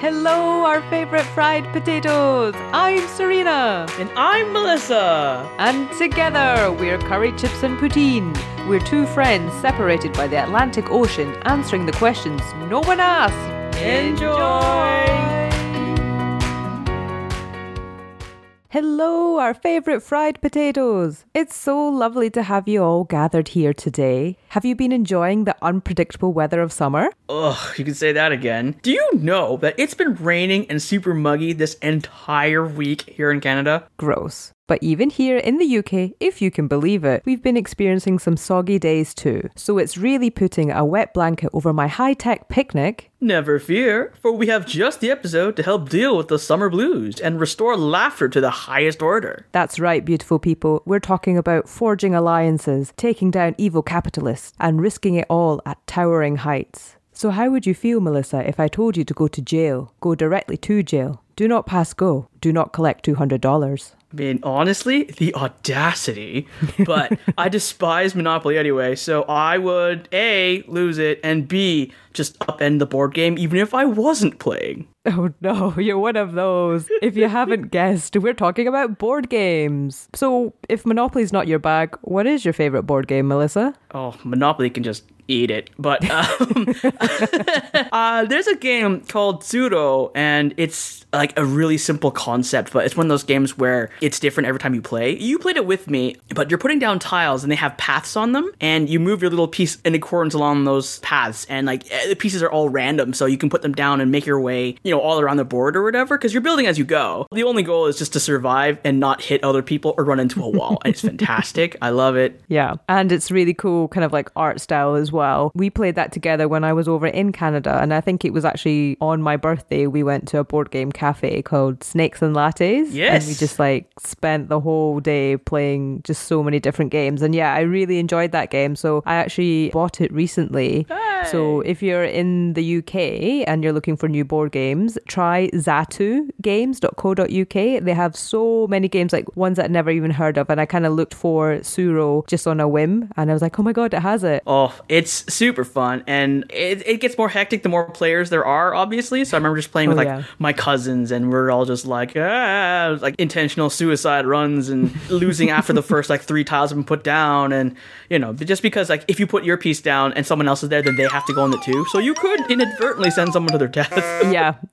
Hello, our favorite fried potatoes. I'm Serena. And I'm Melissa. And together, we're Curry Chips and Poutine. We're two friends separated by the Atlantic Ocean answering the questions no one asked. Enjoy. Hello, our favorite fried potatoes. It's so lovely to have you all gathered here today. Have you been enjoying the unpredictable weather of summer? Ugh, you can say that again. Do you know that it's been raining and super muggy this entire week here in Canada? Gross. But even here in the UK, if you can believe it, we've been experiencing some soggy days too. So it's really putting a wet blanket over my high tech picnic. Never fear, for we have just the episode to help deal with the summer blues and restore laughter to the highest order. That's right, beautiful people. We're talking about forging alliances, taking down evil capitalists, and risking it all at towering heights. So, how would you feel, Melissa, if I told you to go to jail? Go directly to jail. Do not pass go. Do not collect $200. I mean, honestly, the audacity. But I despise Monopoly anyway, so I would A, lose it, and B, just upend the board game even if I wasn't playing. Oh no, you're one of those. If you haven't guessed, we're talking about board games. So, if Monopoly's not your bag, what is your favorite board game, Melissa? Oh, Monopoly can just eat it. But um, uh, there's a game called Tsuro, and it's like a really simple concept, but it's one of those games where it's different every time you play. You played it with me, but you're putting down tiles and they have paths on them, and you move your little piece in accordance along those paths, and like eh, the pieces are all random, so you can put them down and make your way, you know, all around the board or whatever, because you're building as you go. The only goal is just to survive and not hit other people or run into a wall. and it's fantastic. I love it. Yeah, and it's really cool, kind of like art style as well. We played that together when I was over in Canada, and I think it was actually on my birthday. We went to a board game cafe called Snakes and Lattes. Yes. And we just like spent the whole day playing just so many different games. And yeah, I really enjoyed that game. So I actually bought it recently. Ah. So if you're in the UK and you're looking for new board games, try zatugames.co.uk. They have so many games, like ones that I never even heard of. And I kind of looked for Tsuro just on a whim. And I was like, oh my God, it has it. Oh, it's super fun, and it, it gets more hectic the more players there are, obviously. So I remember just playing Oh, with like yeah. my cousins, and we're all just like, ah, like intentional suicide runs and losing after the first like three tiles have been put down, and you know, just because like if you put your piece down and someone else is there, then they have to go on it too. So you could inadvertently send someone to their death. yeah.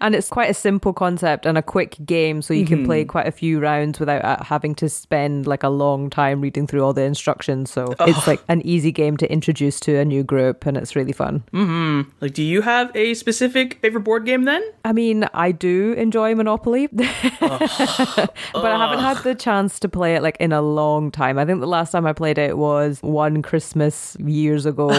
and it's quite a simple concept and a quick game, so you can play quite a few rounds without uh, having to spend like a long time reading through all the instructions. So it's like an easy game to introduce to a new group, and it's really fun. Mm-hmm. like, do you have a specific favorite board game then? I mean, I do enjoy Monopoly, but I haven't had the chance to play it like in a long time. I think the last time I played it was one Christmas years ago,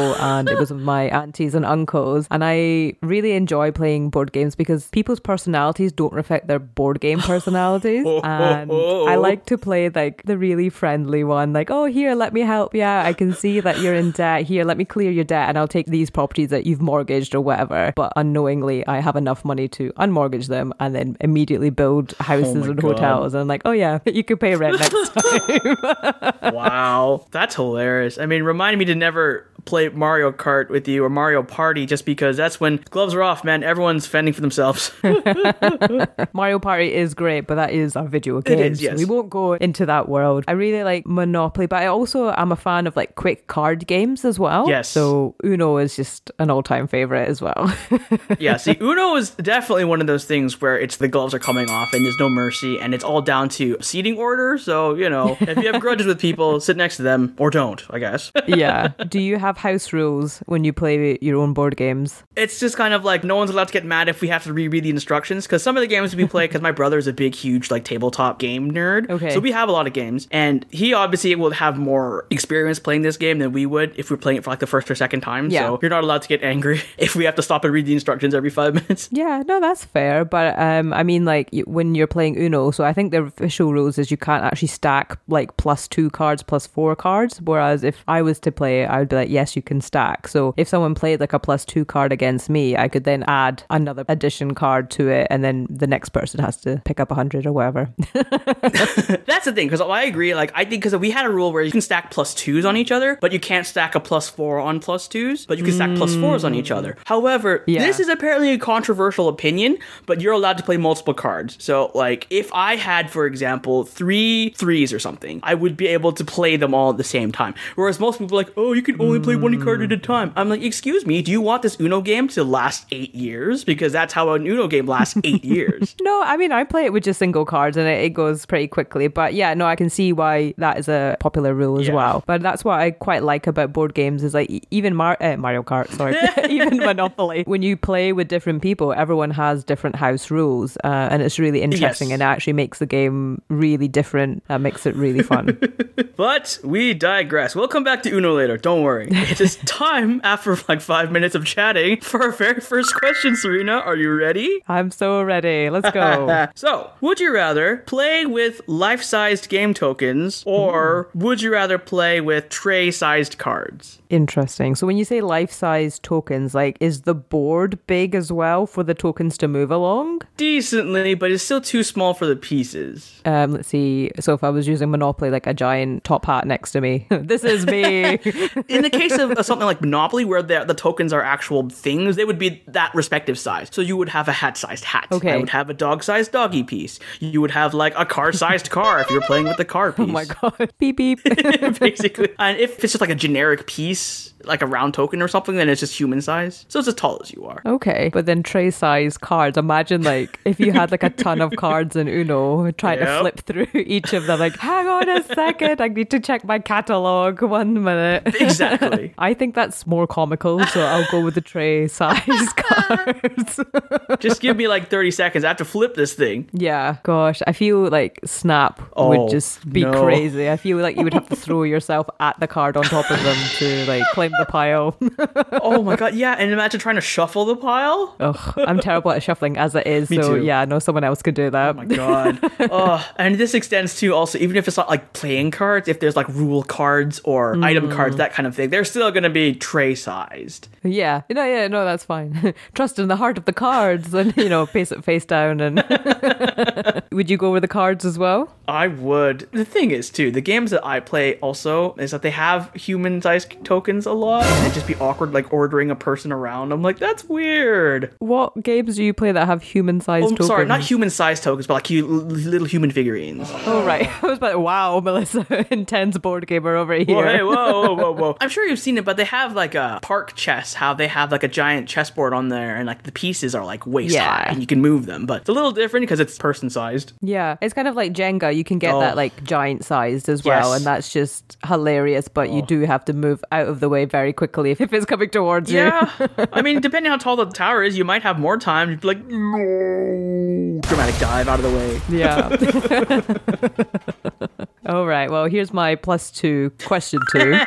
it was with my aunties and uncles. And I really enjoy playing board games because people's personalities don't reflect their board game personalities. and I like to play like the really friendly one, like, oh, here, let me help you out. I can see that you're in debt. Here, let me clear your debt, and I'll take these properties that you've mortgaged or whatever. But unknowingly, I have enough money to unmortgage them and then immediately build houses oh my and God. hotels. And I'm like, oh yeah, you could pay rent next time. wow, that's hilarious. I mean, remind me to never play Mario Kart with you or Mario Party just because that's when gloves are off, man. Everyone's fending for themselves. Mario Party is great, but that is a video game. is, so yes. we won't go into that world. I really like Monopoly, but I also am a fan of like quick card games as well. Yes. So Uno is just an all time favorite as well. yeah, see, Uno is definitely one of those things where it's the gloves are coming off and there's no mercy and it's all down to seating order. So, you know, if you have grudges with people, sit next to them or don't, I guess. yeah. Do you have house rules when you play your own board games? it's just kind of like no one's allowed to get mad if we have to reread the instructions because some of the games we play because my brother is a big huge like tabletop game nerd Okay. so we have a lot of games and he obviously will have more experience playing this game than we would if we're playing it for like the first or second time Yeah. so you're not allowed to get angry if we have to stop and read the instructions every five minutes Yeah, no, that's fair. But um, I mean, like when you're playing Uno, so I think the official rules is you can't actually stack like plus two cards, plus four cards. Whereas if I was to play, I would be like, yes, you can stack. So if someone played like a plus two card against me, I could then add another addition card to it, and then the next person has to pick up a hundred or whatever. That's the thing, because I agree. Like, I think because we had a rule where you can stack plus twos on each other, but you can't stack a plus four on plus twos, but you can stack plus fours on each other. However, Yeah. this is apparently a controversial opinion, but you're allowed to play multiple cards. So, like, if I had, for example, three threes or something, I would be able to play them all at the same time. Whereas most people are like, oh, you can only play one card at a time. I'm like, excuse me, do you want this Uno game to last eight years? Because that's how an Uno game lasts eight years. No, I mean I play it with just single cards and it, it goes pretty quickly. But yeah, no, I can see why that is a popular rule as Yeah. well. But that's what I quite like about board games is like e- even Mar- uh, Mario Kart, sorry, even Monopoly. When you play with different people, everyone has different house rules, uh, and it's really interesting Yes. and it actually makes the game really different. That makes it really fun. But we digress. We'll come back to Uno later. Don't worry. It is time after like five minutes of chatting for our very first question, Serena. Are you ready? I'm so ready. Let's go. So, would you rather play with life sized game tokens or would you rather play with tray sized cards? Interesting. So when you say life sized tokens, like is the board big as well for the tokens to move along? Decently, but it's still too small for the pieces. Um, let's see. So if I was using Monopoly, like a giant top hat next to me, this is me. In the case of, of something like Monopoly, where the, the tokens are actual things, they would be that respective size. So you would have a hat sized hat. Okay. I would have a dog sized doggy piece. You would have like a car sized car if you were playing with the car piece. oh my god. beep beep. basically. And if it's just like a generic piece, like a round token or something, then it's just human size. So it's as tall as you are. okay, but then tray size cards. Imagine like if you had like a ton of cards in Uno, trying to flip through each of them. Like, hang on a second, I need to check my catalog. One minute. Exactly. I think that's more comical, so I'll go with the tray size cards. just give me like 30 seconds. I have to flip this thing. Yeah, gosh, I feel like Snap Oh, would just be no. crazy. I feel like you would have to throw yourself at the card on top of them to like claim the pile. Oh my god, yeah. And imagine trying to shuffle the pile. Ugh, I'm terrible at shuffling as it is. Me so too. yeah, no, someone else could do that. Oh my god. oh, and this extends to also even if it's not like playing cards, if there's like rule cards or item cards, mm. that kind of thing, they're still gonna be tray sized. yeah, no, yeah, no, that's fine. Trust in the heart of the cards, and you know, face it face down. And would you go with the cards as well? I would. The thing is, too, the games that I play also is that they have human sized tokens a lot, and it'd just be awkward, like ordering a person around. I'm like, that's weird. What games do you play that have human-sized Oh, tokens? sorry, not human sized tokens, but like you, little human figurines. Oh right, I was about wow, Melissa, intense board gamer over here. Whoa, hey, whoa, whoa, whoa, whoa. I'm sure you've seen it, but they have like a park chess, how they have like a giant chessboard on there, and like the pieces are like waist Yeah. high, and you can move them, but it's a little different because it's person sized. Yeah, it's kind of like Jenga. You can get Oh. that like giant sized as well, Yes. and that's just hilarious. But you oh. do have to move out of the way very quickly if it's coming towards you. Yeah. I mean, depending how tall the tower is, you might have more time. You'd be like, no. Dramatic dive out of the way. Yeah. All right. Well, here's my plus two question two.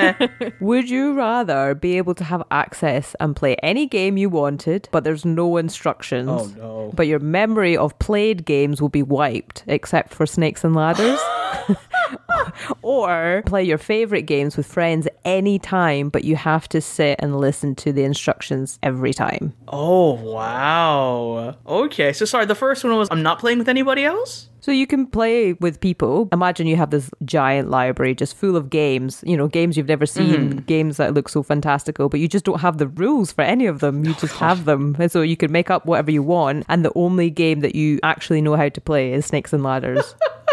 Would you rather be able to have access and play any game you wanted, but there's no instructions? Oh, no. But your memory of played games will be wiped, except for Snakes and Ladders. or play your favorite games with friends anytime, but you have to sit and listen to the instructions every time. Oh, wow. Okay, so sorry, the first one was I'm not playing with anybody else? So you can play with people. Imagine you have this giant library just full of games, you know, games you've never seen, mm-hmm. games that look so fantastical, but you just don't have the rules for any of them. You oh, just have them. And so you can make up whatever you want. And the only game that you actually know how to play is Snakes and Ladders.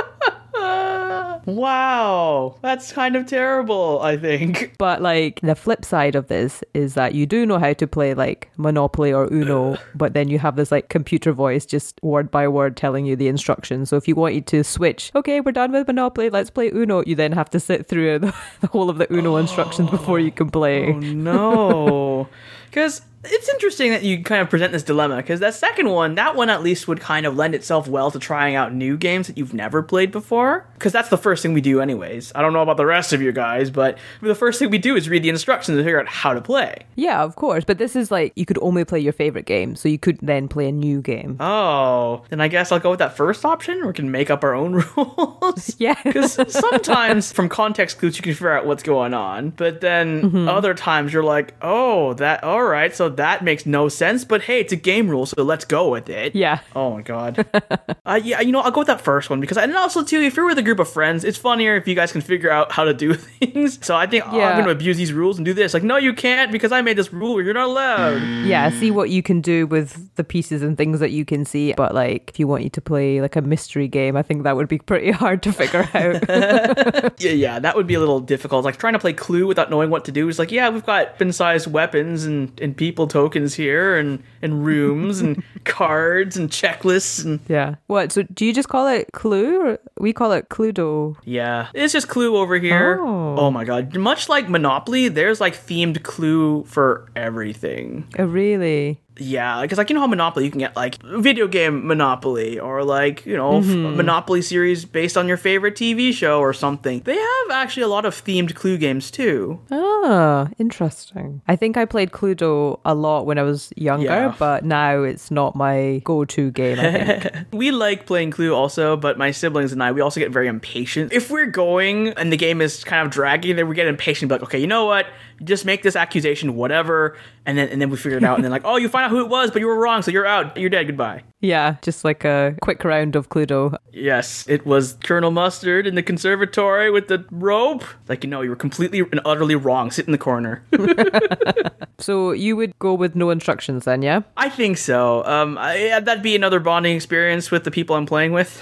Wow, that's kind of terrible, I think. but like the flip side of this is that you do know how to play like Monopoly or Uno, but then you have this like computer voice just word by word telling you the instructions. So if you wanted to switch, okay, we're done with Monopoly, let's play Uno, you then have to sit through the, the whole of the Uno instructions before you can play. Oh no. Because it's interesting that you kind of present this dilemma because that second one, that one at least would kind of lend itself well to trying out new games that you've never played before. Because that's the first thing we do, anyways. I don't know about the rest of you guys, but the first thing we do is read the instructions and figure out how to play. Yeah, of course. But this is like you could only play your favorite game, so you could then play a new game. Oh, then I guess I'll go with that first option. We can make up our own rules. Yeah. Because sometimes from context clues you can figure out what's going on, but then mm-hmm. other times you're like, oh, that all right, so that makes no sense. But hey, it's a game rule, so let's go with it. Yeah. Oh my god. uh, yeah, you know, I'll go with that first one because, and also too, if you're with a group of friends, it's funnier if you guys can figure out how to do things. So I think oh, Yeah. I'm going to abuse these rules and do this. Like, no, you can't because I made this rule. You're not allowed. Yeah, see what you can do with the pieces and things that you can see. But like, if you want you to play like a mystery game, I think that would be pretty hard to figure out. yeah, yeah, that would be a little difficult. Like trying to play Clue without knowing what to do is like, yeah, we've got bin-sized weapons and, and people tokens here and and rooms and cards and checklists and yeah. What? So do you just call it Clue? Or we call it Cluedo. yeah, it's just Clue over here. Oh. oh my god, much like Monopoly, there's like themed Clue for everything. Oh, really? Yeah, because like you know how Monopoly you can get like video game Monopoly or like you know f- Monopoly series based on your favorite TV show or something. They have actually a lot of themed Clue games too. Ah, interesting. I think I played Cluedo a lot when I was younger, Yeah. but now it's not my go-to game. I think. We like playing Clue also, but my siblings and I, we also get very impatient. If we're going and the game is kind of dragging, then we get impatient. But like, okay, you know what? Just make this accusation, whatever, and then and then we figure it out. And then like, oh, you find out who it was, but you were wrong, so you're out. You're dead. Goodbye. yeah, just like a quick round of Cluedo. Yes, it was Colonel Mustard in the conservatory with the rope. Like, you know, you were completely and utterly wrong. Sit in the corner. So you would go with no instructions then, yeah? I think so. Um, I, that'd be another bonding experience with the people I'm playing with.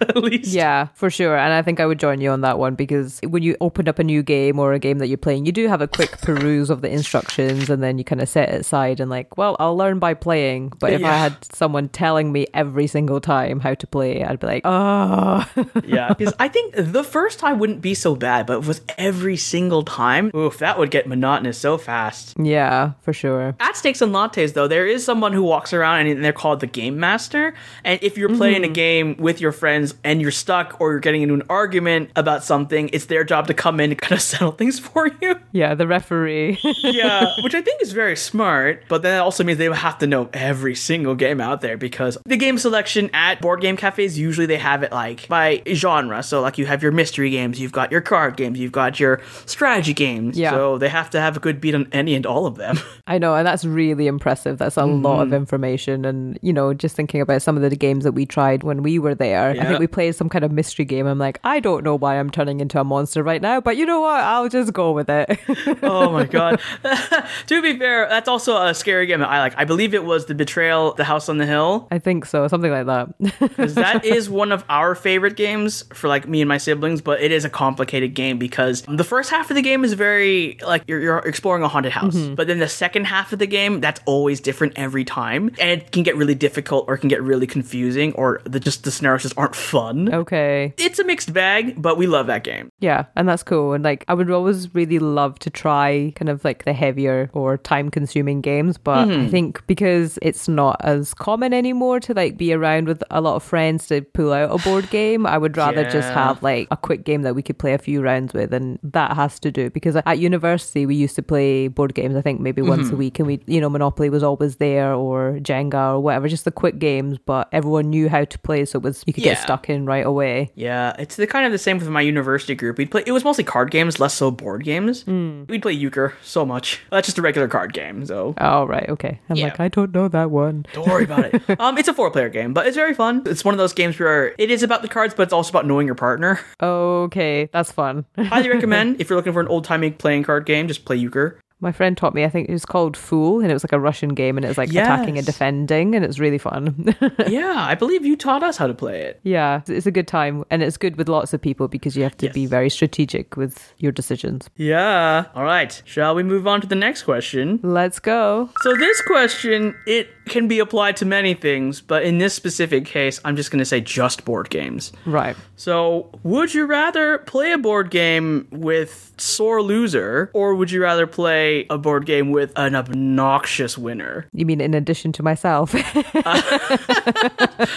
At least. Yeah, for sure. And I think I would join you on that one because when you open up a new game or a game that you're playing, you do have a quick peruse of the instructions and then you kind of set it aside and like, well, I'll learn by playing. But if I had someone telling me every single time how to play, I'd be like, oh, yeah, because I think the first time wouldn't be so bad, but with every single time, oof, that would get monotonous so fast. yeah, for sure. At Snakes and Lattes, though, there is someone who walks around and they're called the Game Master. And if you're playing a mm-hmm. game with your friends and you're stuck or you're getting into an argument about something, it's their job to come in and kind of settle things for you. Yeah, the referee. yeah, which I think is very smart, but then it also means they have to know every single game out there because the game selection at board game cafes usually they have it like by genre. So like you have your mystery games, you've got your card games, you've got your strategy games. Yeah. So they have to have a good beat on any and all of them. I know, and that's really impressive. That's a lot Mm-hmm. of information. And, you know, just thinking about some of the games that we tried when we were there, I Yeah. think we play some kind of mystery game. I'm like, I don't know why I'm turning into a monster right now, but you know what? I'll just go with it. oh my god. to be fair, that's also a scary game that I like. I believe it was the Betrayal, the House on the Hill. I think so, something like that. because that is one of our favorite games for like me and my siblings but it is a complicated game because the first half of the game is very like you're, you're exploring a haunted house mm-hmm. but then the second half of the game that's always different every time and it can get really difficult or it can get really confusing or the just the scenarios just aren't fun okay. it's a mixed bag but we love that game Yeah, and that's cool. And like, I would always really love to try kind of like the heavier or time consuming games, but I mm-hmm. think because it's not as common anymore to like be around with a lot of friends to pull out a board game, I would rather just have like a quick game that we could play a few rounds with, and that has to do because at university we used to play board games. I think maybe once a mm-hmm. week, and we, you know, Monopoly was always there or Jenga or whatever, just the quick games. But everyone knew how to play, so it was you could get Yeah. Stuck in right away. Yeah, it's the kind of the same with my university group. We'd play. It was mostly card games, less so board games. We'd play euchre so much. That's just a regular card game, so Oh right, okay. I'm Yeah. like, I don't know that one. Don't worry about it. um, it's a four-player game, but it's very fun. It's one of those games where it is about the cards, but it's also about knowing your partner. Okay, that's fun. Highly recommend if you're looking for an old-timey playing card game, just play euchre. My friend taught me, I think it was called Fool, and it was like a Russian game, and it was like attacking and defending, and it's really fun. yeah, I believe you taught us how to play it. yeah, it's a good time, and it's good with lots of people because you have to be very strategic with your decisions. Yeah. All right. Shall we move on to the next question? Let's go. So this question, it can be applied to many things, but in this specific case, I'm just going to say just board games. Right. So, would you rather play a board game with sore loser, or would you rather play a board game with an obnoxious winner. You mean in addition to myself?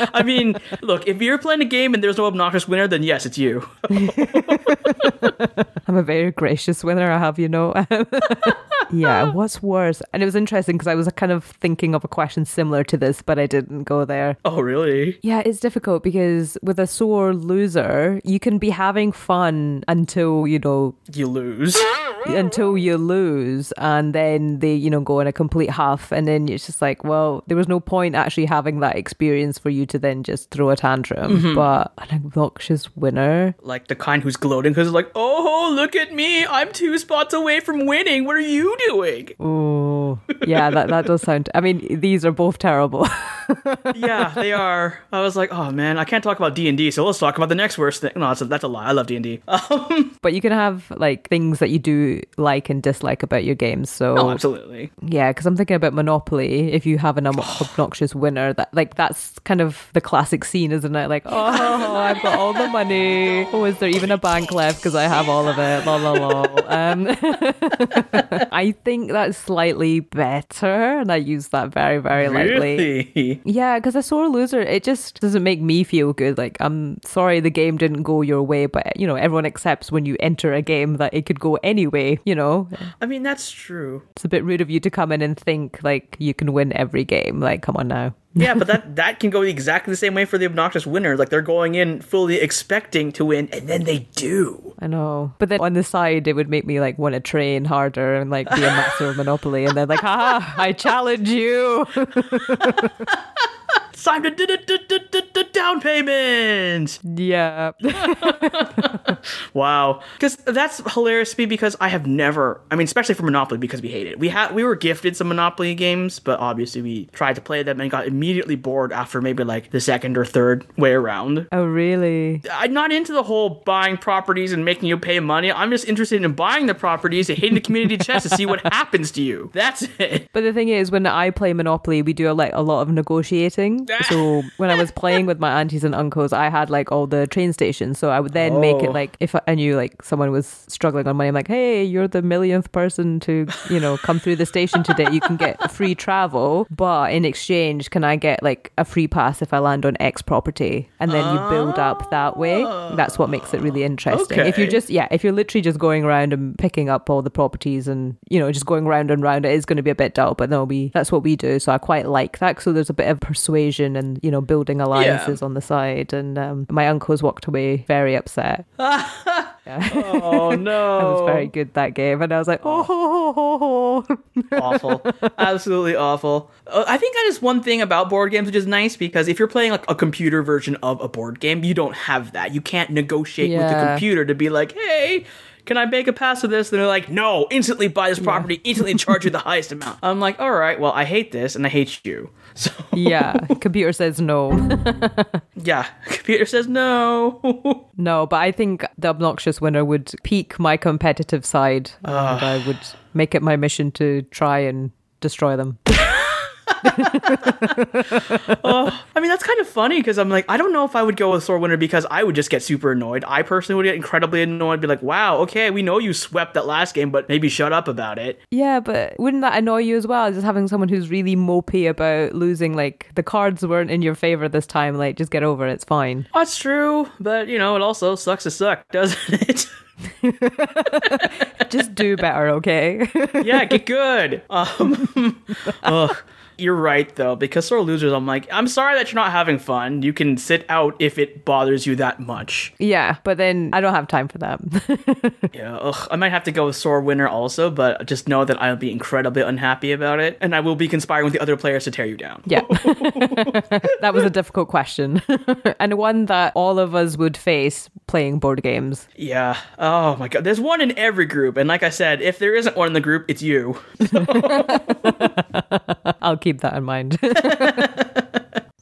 I mean, look, if you're playing a game and there's no obnoxious winner, then yes, it's you. I'm a very gracious winner, I have you know. yeah, what's worse? And it was interesting because I was uh, kind of thinking of a question similar to this, but I didn't go there. Oh, really? Yeah, it's difficult because with a sore loser, you can be having fun until, you know, You lose. until you lose and then they you know go in a complete huff and then it's just like well there was no point actually having that experience for you to then just throw a tantrum mm-hmm. but an obnoxious winner Like the kind who's gloating because like, oh, look at me. I'm two spots away from winning. What are you doing? Oh yeah that, that does sound i mean these are both terrible yeah, they are. I was like, oh man, I can't talk about D and D, so let's talk about the next worst thing. No, that's a, that's a lie. I love D and D. but you can have like things that you do like and dislike about your games so Oh, absolutely. Yeah, because I'm thinking about Monopoly. If you have an ob- obnoxious winner, that like that's kind of the classic scene, isn't it? Like, oh, I've got all the money. Oh, is there even a bank left? Because I have all of it. La la la. Um, I think that's slightly better, and I use that very very lightly. Really? Yeah, because I saw a sore loser, it just doesn't make me feel good. Like, I'm sorry the game didn't go your way, but you know, everyone accepts when you enter a game that it could go anyway, you know? I mean, that's true. It's a bit rude of you to come in and think like you can win every game. Like, come on now. Yeah, but that that can go exactly the same way for the obnoxious winner. Like they're going in fully expecting to win, and then they do. I know. But then on the side, it would make me like want to train harder and like be a master of Monopoly. And then like, haha, I challenge you. Time to d- d- d- d- d- d- down payment. yeah. Wow, because that's hilarious to me because I have never. I mean, especially for Monopoly because we hate it. We had we were gifted some Monopoly games, but obviously we tried to play them and got immediately bored after maybe like the second or third way around. Oh, really? I'm not into the whole buying properties and making you pay money. I'm just interested in buying the properties and hitting the community chest to see what happens to you. That's it. But the thing is, when I play Monopoly, we do like a lot of negotiating. So when I was playing with my aunties and uncles, I had like all the train stations. So I would then make Oh. it like if I knew like someone was struggling on money, I'm like, hey, you're the millionth person to you know come through the station today. You can get free travel, but in exchange, can I get like a free pass if I land on X property? And then you build up that way. That's what makes it really ah, interesting. If you're just yeah, if you're literally just going around and picking up all the properties and you know just going round and round, it is going to be a bit dull. But no, we that's what we do. So I quite like that. So there's a bit of persuasion and you know building alliances on the side. And um, my uncles walked away very upset. yeah. Oh no. I was very good that game, and I was like, oh, ho, ho, ho, ho. awful. Absolutely awful. Uh, I think that is one thing about board games which is nice because if you're playing like a computer version of a board game, you don't have that. You can't negotiate with the computer to be like, "Hey, can I make a pass of this?" And they're like, "No, instantly buy this property, instantly charge you the highest amount." I'm like, "All right, well, I hate this and I hate you." So, yeah. Computer says no. yeah, computer says no. No, but I think the obnoxious winner would pique my competitive side, and I would make it my mission to try and destroy them. I mean, that's kind of funny because I'm like, I don't know if I would go with Sword Winner because I would just get super annoyed. I personally would get incredibly annoyed, be like, wow, okay, we know you swept that last game, but maybe shut up about it. Yeah, but wouldn't that annoy you as well? Just having someone who's really mopey about losing, like the cards weren't in your favor this time. Like, just get over it. It's fine. That's true, but you know, it also sucks to suck, doesn't it? Just do better, okay? yeah, get good. Um, ugh. You're right though, because sore losers, I'm like, I'm sorry that you're not having fun. You can sit out if it bothers you that much. yeah, but then I don't have time for that. Yeah, ugh. I might have to go with sore winner also, but just know that I'll be incredibly unhappy about it, and I will be conspiring with the other players to tear you down. yeah. that was a difficult question. and one that all of us would face playing board games. Yeah. Oh my god. There's one in every group, and like I said, if there isn't one in the group, it's you. I'll keep that in mind.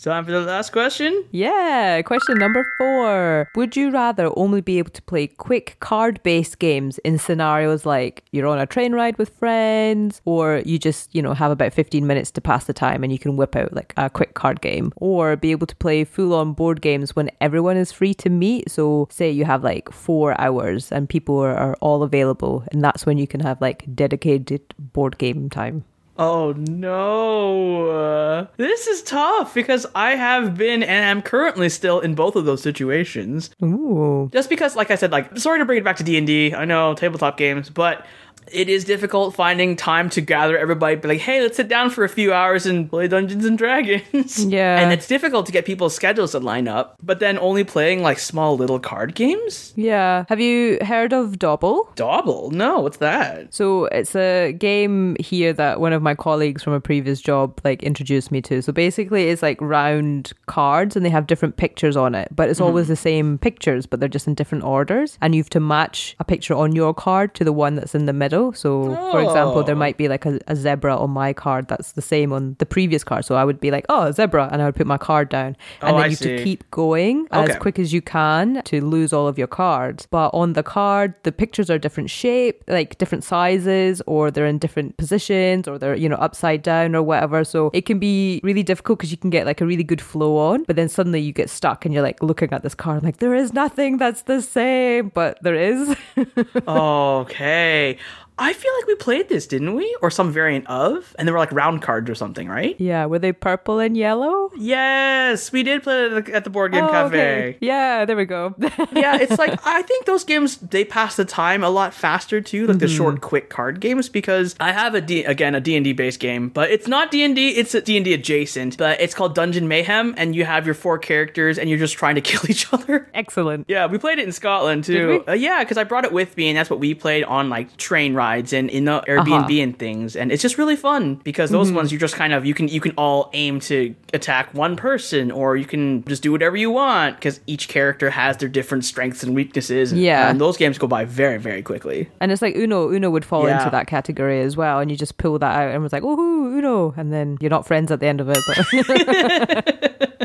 Time for the last question. Yeah, question number four. Would you rather only be able to play quick card based games in scenarios like you're on a train ride with friends, or you just, you know, have about 15 minutes to pass the time and you can whip out like a quick card game, or be able to play full on board games when everyone is free to meet? So, say you have like four hours and people are, are all available, and that's when you can have like dedicated board game time. Oh no. Uh, this is tough because I have been and am currently still in both of those situations. Ooh. Just because like I said like sorry to bring it back to D&D. I know tabletop games, but it is difficult finding time to gather everybody be like hey let's sit down for a few hours and play dungeons and dragons Yeah. and it's difficult to get people's schedules to line up but then only playing like small little card games Yeah. Have you heard of Dobble? Dobble? No, what's that? So it's a game here that one of my colleagues from a previous job like introduced me to. So basically it's like round cards and they have different pictures on it, but it's mm-hmm. always the same pictures, but they're just in different orders. And you have to match a picture on your card to the one that's in the middle. So for example, there Oh. might be like a, a zebra on my card that's the same on the previous card. So I would be like, oh, a zebra, and I would put my card down. Oh, and Oh, then I you have to see. keep going as quick as you can to lose all of your cards. But on the card, the pictures are different shape, like different sizes, or they're in different positions, or they're, you know, upside down or whatever. So it can be really difficult because you can get like a really good flow on, but then suddenly you get stuck and you're like looking at this card, like, there is nothing that's the same, but there is. okay. I feel like we played this, didn't we? Or some variant of? And they were like round cards or something, right? yeah. Were they purple and yellow? Yes, we did play it at the, at the board game Oh, cafe. okay. Yeah, there we go. yeah, it's like I think those games they pass the time a lot faster too, like the Mm-hmm. short, quick card games. Because I have a D again a D and D based game, but it's not D and D. It's D and D adjacent, but it's called Dungeon Mayhem, and you have your four characters, and you're just trying to kill each other. Excellent. Yeah, we played it in Scotland too. Uh, yeah, because I brought it with me, and that's what we played on like train rides and in the Airbnb Uh-huh. and things. And it's just really fun because those Mm-hmm. ones you just kind of you can you can all aim to attack one person, or you can just do whatever you want because each character has their different strengths and weaknesses. Yeah. and those games go by very very quickly. And it's like Uno. Uno would fall Yeah. into that category as well. And you just pull that out and was like, oh, Uno. And then you're not friends at the end of it. But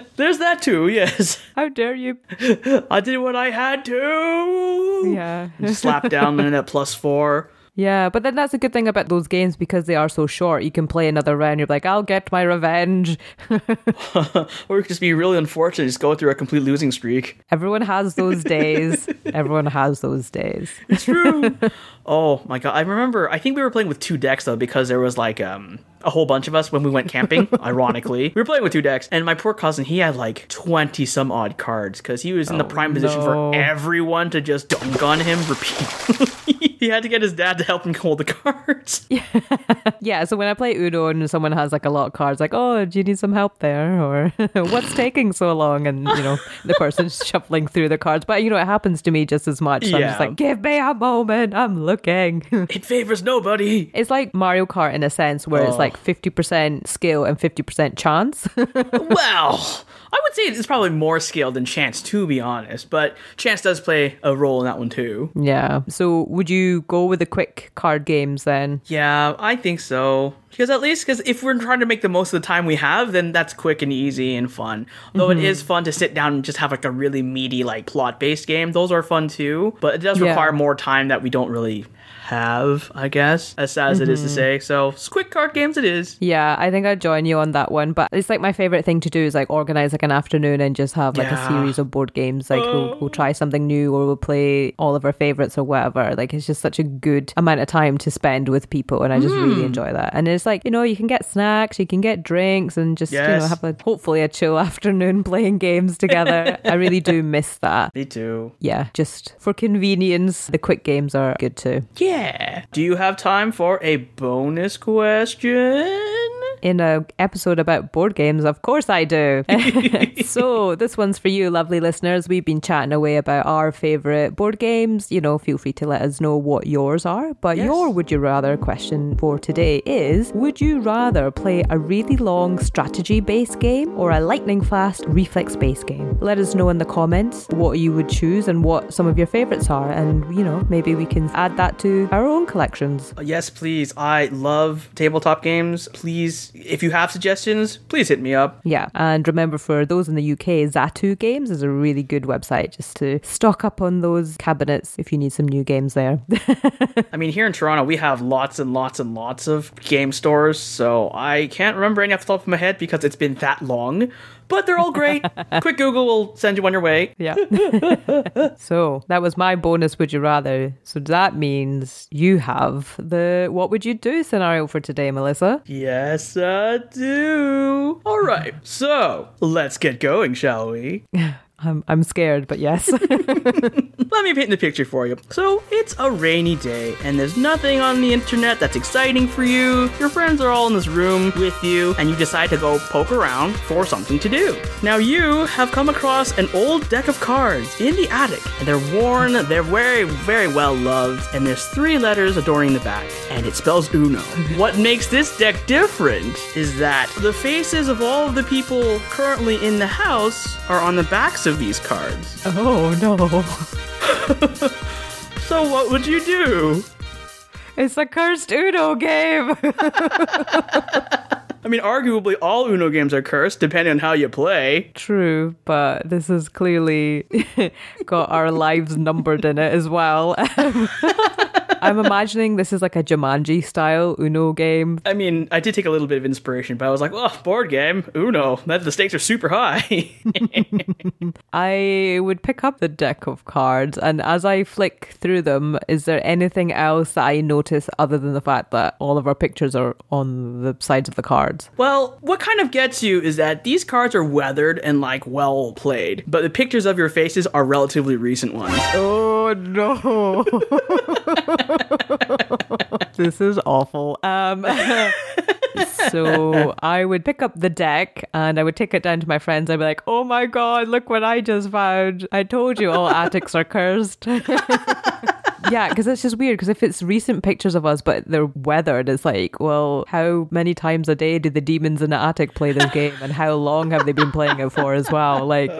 There's that too. Yes, how dare you? I did what I had to. Yeah. slap down in at plus four. Yeah. But then that's a good thing about those games because they are so short. You can play another round. You're like, I'll get my revenge. Or just be really unfortunate, just go through a complete losing streak. Everyone has those days. Everyone has those days. It's true. oh my god, I remember. I think we were playing with two decks though, because there was like um a whole bunch of us when we went camping. ironically, we were playing with two decks, and my poor cousin he had like twenty some odd cards because he was in the oh, prime position no. for everyone to just dunk on him repeatedly. he had to get his dad to help him hold the cards. Yeah. yeah, So when I play Uno and someone has like a lot of cards, like, oh, do you need some help there? Or what's taking so long? And, you know, the person's shuffling through the cards. But, you know, it happens to me just as much. So I'm just like, give me a moment. I'm looking. It favors nobody. It's like Mario Kart in a sense, where it's Oh. Like 50% skill and 50% chance. well, I would say it's probably more skill than chance, to be honest. But chance does play a role in that one too. yeah. So would you go with the quick card games then? Yeah, I think so. Because at least, because if we're trying to make the most of the time we have, then that's quick and easy and fun. Though it mm-hmm. is fun to sit down and just have like a really meaty, like plot based game. Those are fun too. But it does Yeah. require more time that we don't really have, I guess, as sad as it is to mm-hmm. say. So, quick card games it is. Yeah, I think I'd join you on that one. But it's like my favorite thing to do is like organize like an afternoon and just have like Yeah. a series of board games. Like we'll, we'll try oh. something new or we'll play all of our favorites or whatever. Like it's just such a good amount of time to spend with people, and I just really mm. enjoy that. And it's like you know you can get snacks, you can get drinks, and just you know have a hopefully a chill afternoon playing games together. I really do miss that. Me too. Yeah, just for convenience, the quick games are good too. Yeah. Do you have time for a bonus question? In a episode about board games. Of course i do. So this one's for you lovely listeners. We've been chatting away about our favorite board games. You know feel free to let us know what yours are. But Yes. your would you rather question for today is would you rather play a really long strategy based game or a lightning fast reflex based game? Let us know in the comments what you would choose and what some of your favorites are. And you know maybe we can add that to our own collections. Yes, please. I love tabletop games. Please if you have suggestions, please hit me up. Yeah, and remember for those in the UK, Zatu Games is a really good website just to stock up on those cabinets if you need some new games there. I mean, here in Toronto, we have lots and lots and lots of game stores, so I can't remember any off the top of my head because it's been that long. But they're all great. Quick Google will send you on your way. yeah. so that was my bonus would you rather. So that means you have the what would you do scenario for today, Melissa? Yes, I do. All right, so let's get going, shall we? I'm I'm scared, but yes. Let me paint the picture for you. So, it's a rainy day, and there's nothing on the internet that's exciting for you. Your friends are all in this room with you, and you decide to go poke around for something to do. Now, you have come across an old deck of cards in the attic, and they're worn, they're very, very well loved, and there's three letters adorning the back, and it spells Uno. what makes this deck different is that the faces of all of the people currently in the house are on the of these cards. oh no. So, what would you do? It's a cursed Uno game. I mean, arguably all Uno games are cursed, depending on how you play. True, but this has clearly got our lives numbered in it as well. I'm imagining this is like a Jumanji style Uno game. I mean, I did take a little bit of inspiration, but I was like, oh, board game, Uno. That the stakes are super high. I would pick up the deck of cards, and as I flick through them, is there anything else that I notice other than the fact that all of our pictures are on the sides of the cards? well, what kind of gets you is that these cards are weathered and like well played, but the pictures of your faces are relatively recent ones. Oh no. this is awful. Um so I would pick up the deck and I would take it down to my friends. I'd be like, "Oh my god, look what I just found! I told you all attics are cursed." yeah, because it's just weird. Because if it's recent pictures of us, but they're weathered, it's like, well, how many times a day do the demons in the attic play this game, and how long have they been playing it for as well? Like,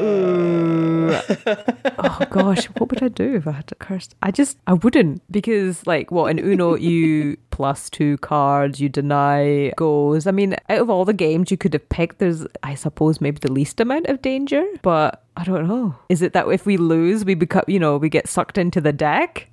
oh gosh, what would I do if I had to curse? I just, I wouldn't, because like, what in Uno you plus two cards, you deny goes. I mean, out of all the games you could have picked, there's, I suppose, maybe the least amount of danger, but. I don't know. Is it that if we lose, we become, you know, we get sucked into the deck?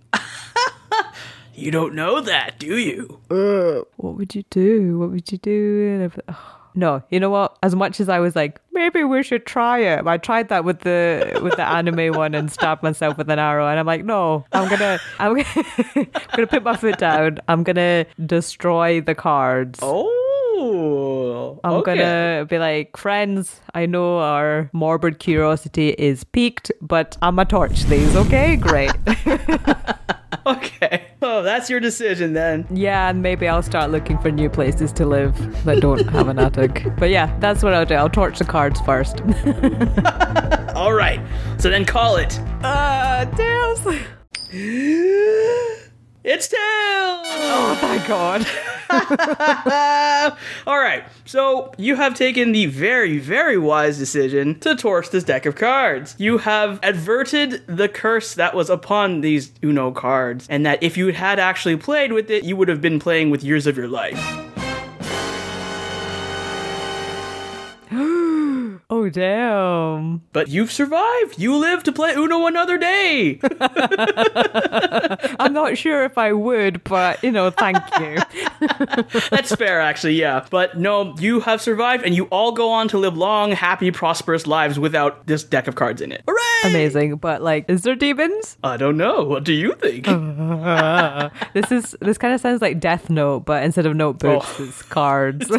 You don't know that, do you? Uh. what would you do? What would you do? And if-. No, you know what? As much as I was like, maybe we should try it. I tried that with the with the anime one and stabbed myself with an arrow, and I'm like, no, I'm gonna, I'm gonna, I'm gonna put my foot down. I'm gonna destroy the cards. Oh, I'm okay. gonna be like, friends, I know our morbid curiosity is peaked, but I'm gonna torch these, okay? Great. Okay. Oh, that's your decision then. yeah, and maybe I'll start looking for new places to live that don't have an attic. But yeah, that's what I'll do. I'll torch the cards first. All right. So then call it. uh, Tails. It's Tails! Oh, thank God. All right, so you have taken the very, very wise decision to torch this deck of cards. You have adverted the curse that was upon these Uno cards, and that if you had actually played with it, you would have been playing with years of your life. Oh, damn. But you've survived. You live to play Uno another day. I'm not sure if I would, but, you know, thank you. That's fair, actually, yeah. But no, you have survived, and you all go on to live long, happy, prosperous lives without this deck of cards in it. Hooray! Amazing. But, like, is there demons? I don't know. What do you think? this is, this kind of sounds like Death Note, but instead of notebooks, Oh. it's cards.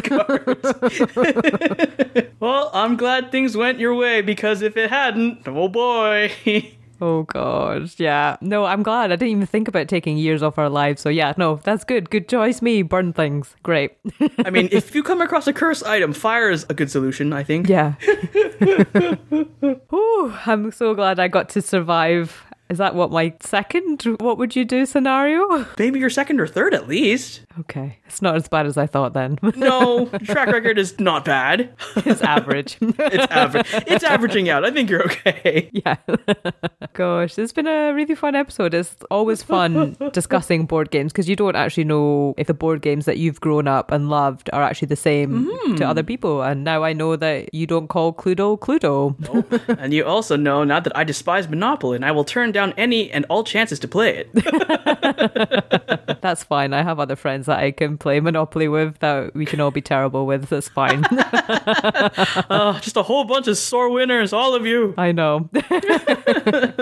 well, I'm glad things went your way because if it hadn't, oh boy. Oh god, yeah. No, I'm glad. I didn't even think about taking years off our lives. So yeah, no, that's good. Good choice, me. Burn things. Great. I mean, if you come across a curse item, fire is a good solution, I think. yeah. Ooh, I'm so glad I got to survive Is that what my second? What would you do scenario? Maybe your second or third at least. Okay, it's not as bad as I thought then. No, track record is not bad. it's average. It's average. It's averaging out. I think you're okay. yeah. Gosh, it's been a really fun episode. It's always fun discussing board games because you don't actually know if the board games that you've grown up and loved are actually the same to mm-hmm. other people. And now I know that you don't call Cluedo Cluedo. And you also know now that I despise Monopoly and I will turn down any and all chances to play it. That's fine. I have other friends that I can play Monopoly with that we can all be terrible with. That's fine. Oh, just a whole bunch of sore winners, all of you. I know.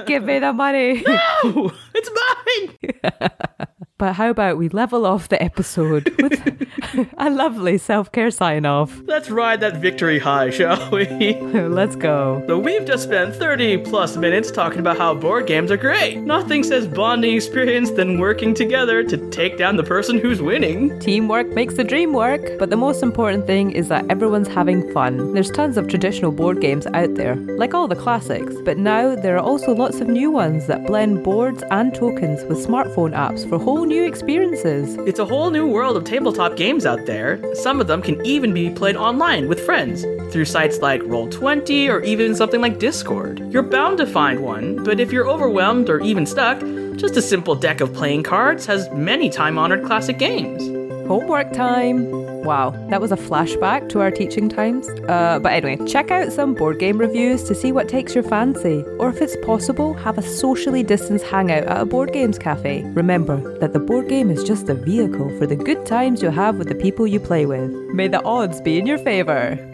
Give me the money. Oh, it's mine. But how about we level off the episode with a lovely self care sign off? Let's ride that victory high, shall we? Let's go. So we've just spent 30 plus minutes talking about how board games are great. Nothing says bonding experience than working together to take down the person who's winning. Teamwork makes the dream work, but the most important thing is that everyone's having fun. There's tons of traditional board games out there, like all the classics, but now there are also lots of new ones that blend boards and tokens with smartphone apps for whole new experiences. It's a whole new world of tabletop games out there. Some of them can even be played online with friends through sites like Roll20 or even something like Discord. You're bound to find one, but if you're overwhelmed or even stuck, just a simple deck of playing cards has many time honored classic games. Homework time! Wow, that was a flashback to our teaching times. Uh, but anyway, check out some board game reviews to see what takes your fancy. Or if it's possible, have a socially distanced hangout at a board games cafe. Remember that the board game is just the vehicle for the good times you'll have with the people you play with. May the odds be in your favour.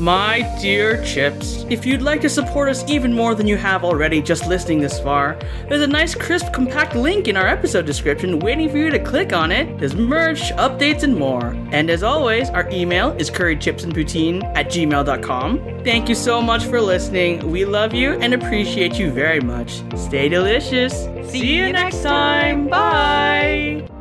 My dear Chips, if you'd like to support us even more than you have already just listening this far, there's a nice crisp compact link in our episode description waiting for you to click on it. There's merch, updates, and more. And as always, our email is currychipsandpoutine at gmail.com. Thank you so much for listening. We love you and appreciate you very much. Stay delicious. See you next time. Bye.